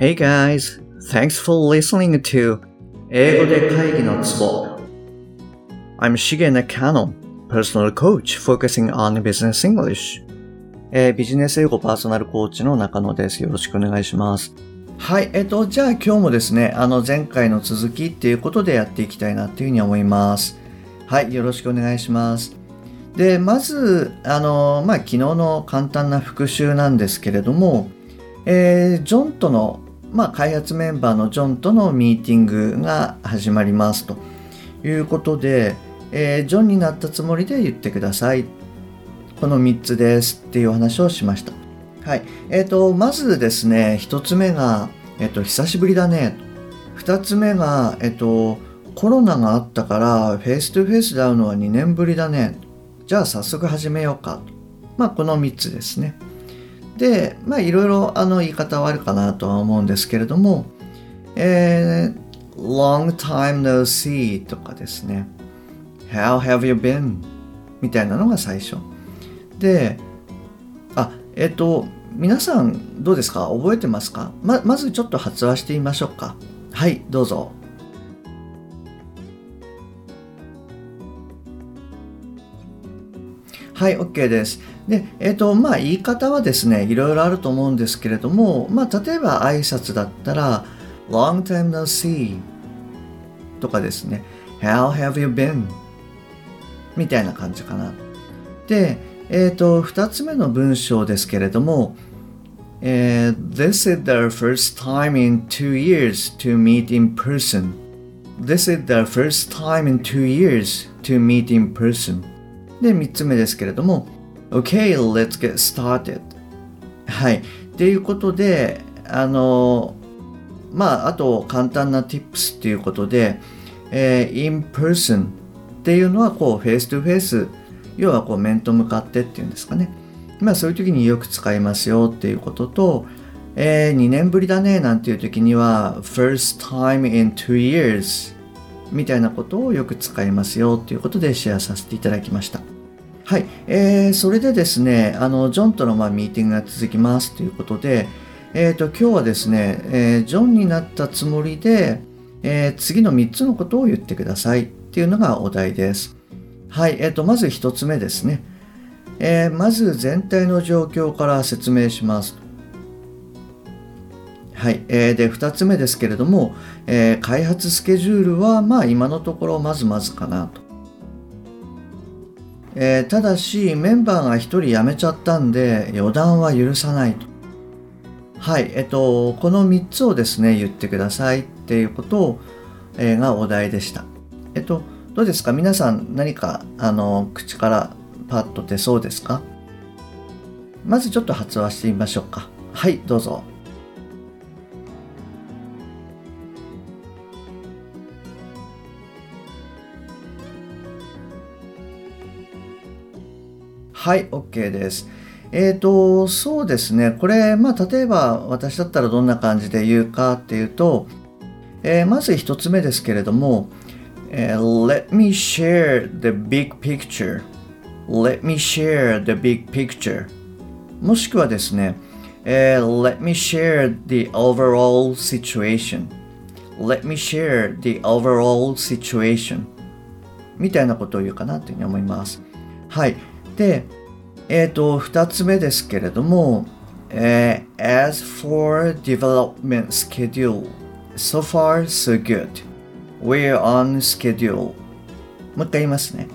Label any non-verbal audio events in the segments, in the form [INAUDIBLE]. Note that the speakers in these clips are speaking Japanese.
Hey guys, thanks for listening to 英語で会議のツボ I'm Shige Nakano, personal coach focusing on business English. えービジネス英語パーソナルコーチの中野です。よろしくお願いします。はい、えっと、じゃあ今日もですね、あの前回の続きっていうことでやっていきたいなっていうふうに思います。はい、よろしくお願いします。で、まず、あの、まあ、昨日の簡単な復習なんですけれども、えージョンとの、まあ、開発メンバーのジョンとのミーティングが始まりますということで、えージョンになったつもりで言ってください。この3つですっていうお話をしました。はい。えっ、と、まずですね、1つ目が、えっ、と、久しぶりだね。2つ目が、えっ、と、コロナがあったから、 face to face で会うのは2年ぶりだね。じゃあ早速始めようか。まあ、この3つですね。で、まあ、いろいろあの言い方はあるかなとは思うんですけれども、えー long time no see とかですね。How have you been? みたいなのが最初。で、あ、えっ、と、皆さんどうですか？覚えてますか？ま、まずちょっと発話してみましょうか。はい、どうぞ。はい、OK です。で、えっ、と、まあ、言い方はですね、いろいろあると思うんですけれども、まあ、例えば挨拶だったら、long time no see とかですね、how have you been みたいな感じかな。で、えっ、と、二つ目の文章ですけれども、えー This is the first time in two years to meet in person. This is the first time in two years to meet in person. で、三つ目ですけれども、Okay, let's get started. はい。っていうことで、あの、まあ、あと簡単な tips っていうことで、えー in person っていうのはこう、 face to face、要はこう、面と向かってっていうんですかね。まあ、そういう時によく使いますよっていうことと、え2年ぶりだねなんていう時には、first time in two years みたいなことをよく使いますよっていうことでシェアさせていただきました。はい、えー、それでですね、あの、ジョンとのまミーティングが続きますということで、えっ、と、今日はですね、えージョンになったつもりで、えー次の3つのことを言ってくださいっていうのがお題です。はい、えっ、と、まず1つ目ですね。えまず全体の状況から説明します。はい、えーで2つ目ですけれども、えー開発スケジュールはまあ今のところまずまずかなと。えーただしメンバーが1人辞めちゃったんで予断は許さないと。はい、えっと、この3つをですね、言ってくださいっていうことを、えーがお題でした。えっと、どうですか？皆さん何か、あの、口からパッと出そうですか？まずちょっと発話してみましょうか。はい、どうぞ。はい、OK です。えーと、そうですね。これ、まあ、例えば私だったらどんな感じで言うかっていうと、えーまず一つ目ですけれども、えー Let me share the big picture. Let me share the big picture. もしくはですね、えー Let me share the overall situation. Let me share the overall situation. みたいなことを言うかなというふうに思います。はい。で、えっ、と、二つ目ですけれども、えー as for development schedule, so far so good. We're on schedule. もう一回言いますね。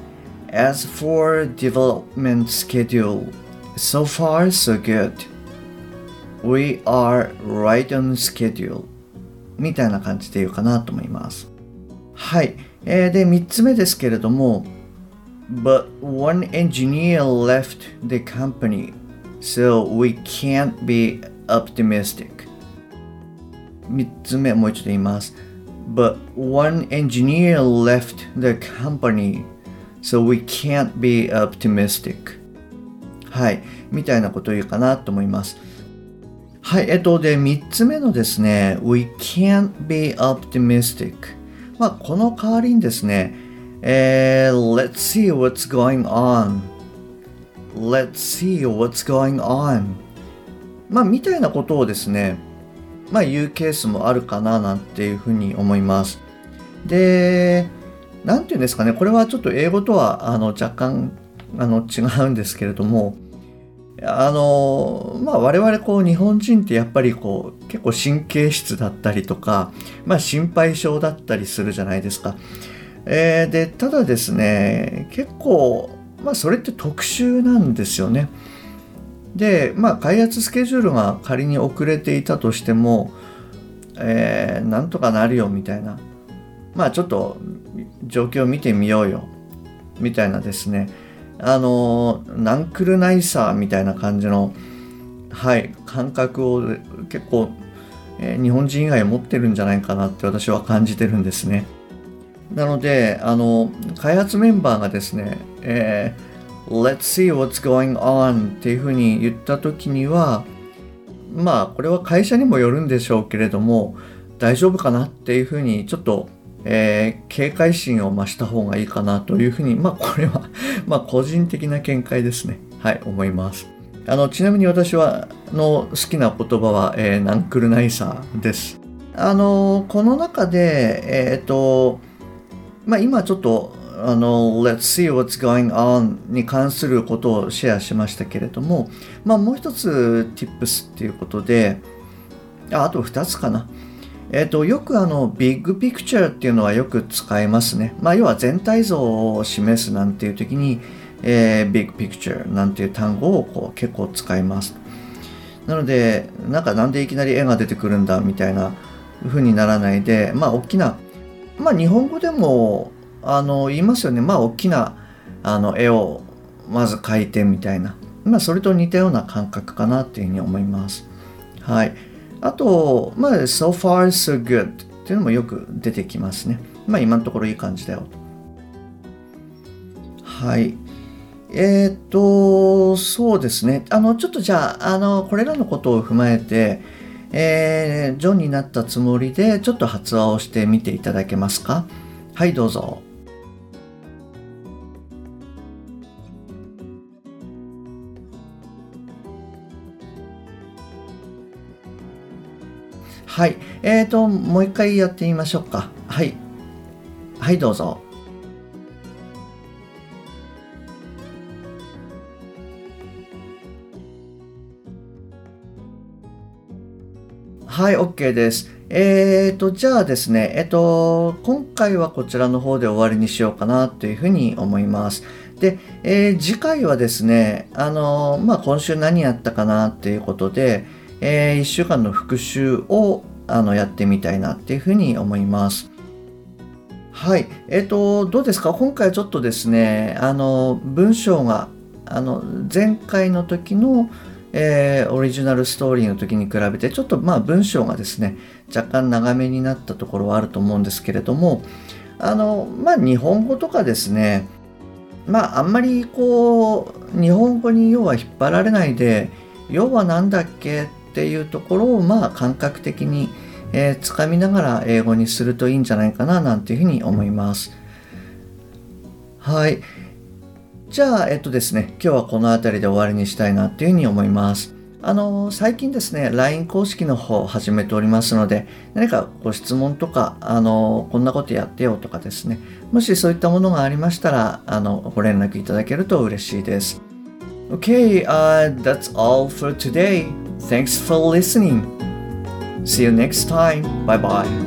As for development schedule, so far so good. We are right on schedule. みたいな感じで言うかなと思います。はい。えーで、三つ目ですけれども、But one engineer left the company, so we can't be optimistic. 三つ目、もう一度言います。But one engineer left the company, so we can't be optimistic. はい。みたいなことを言うかなと思います。はい。えっと、で、三つ目のですね、We can't be optimistic. まあ、この代わりにですね、Let's see what's going on. Let's see what's going on. まあ、みたいなことをですね、まあ、いうケースもあるかななんていうふうに思います。で、何て言うんですかね、これはちょっと英語とはあの若干あの違うんですけれども、あのまあ我々こう日本人ってやっぱりこう結構神経質だったりとか、まあ心配性だったりするじゃないですか。えー、で、ただですね、結構、まあそれって特殊なんですよね。で、まあ開発スケジュールが仮に遅れていたとしても、えー、なんとかなるよみたいな。まあちょっと状況を見てみようよみたいなですね。あのナンクルナイサーみたいな感じの、はい、感覚を結構、えー、日本人以外持ってるんじゃないかなって私は感じてるんですね。なので、あの、開発メンバーがですね、えー、Let's see what's going on っていうふうに言った時には、まあ、これは会社にもよるんでしょうけれども、大丈夫かなっていうふうにちょっとえー、警戒心を増した方がいいかなというふうに、まあこれは [LAUGHS] まあ個人的な見解ですね。はい、思います。あの、ちなみに私は、の好きな言葉は、えー、ナンクルナイサーです。あの、この中で、えっ、ー、と、まあ今ちょっと、あの、Let's see what's going on に関することをシェアしましたけれども、まあもう一つ tips っていうことで、ああと二つかな。えっ、ー、と、よくあの、ビッグピクチャーっていうのはよく使いますね。まあ、要は全体像を示すなんていう時に、えー、ビッグピクチャーなんていう単語をこう結構使います。なので、なんかなんでいきなり絵が出てくるんだみたいな風にならないで、まあ、大きな、まあ、日本語でも、あの、言いますよね。まあ、大きな、あの、絵をまず描いてみたいな。まあ、それと似たような感覚かなっていうふうに思います。はい。あと、まあ、so far so good っていうのもよく出てきますね。まあ、今のところいい感じだよ。はい。えっ、と、そうですね。あの、ちょっとじゃあ、あの、これらのことを踏まえて、えー、ジョンになったつもりで、ちょっと発話をしてみていただけますか？はい、どうぞ。はい。えっ、ー、と、もう一回やってみましょうか。はい。はい、どうぞ。はい、OK です。えっ、ー、と、じゃあですね、えっ、ー、と、今回はこちらの方で終わりにしようかなというふうに思います。で、えー、次回はですね、あの、まあ、今週何やったかなっていうことで、え、1週間の復習をあのやってみたいなっていうふうに思います。はい。えっ、と、どうですか？今回ちょっとですね、あの、文章が、あの、前回の時の、えー、オリジナルストーリーの時に比べて、ちょっとまあ文章がですね、若干長めになったところはあると思うんですけれども、あの、まあ日本語とかですね、まああんまりこう、日本語に要は引っ張られないで、要は何だっけっていうところをまあ感覚的に、えー、つかみながら英語にするといいんじゃないかななんていうふうに思います。はい。じゃあ、えっとですね、今日はこの辺りで終わりにしたいなっていうふうに思います。あの、最近ですね、LINE 公式の方を始めておりますので、何かご質問とか、あの、こんなことやってよとかですね、もしそういったものがありましたら、あの、ご連絡いただけると嬉しいです。Okay, uh, that's all for today. Thanks for listening. See you next time. Bye bye.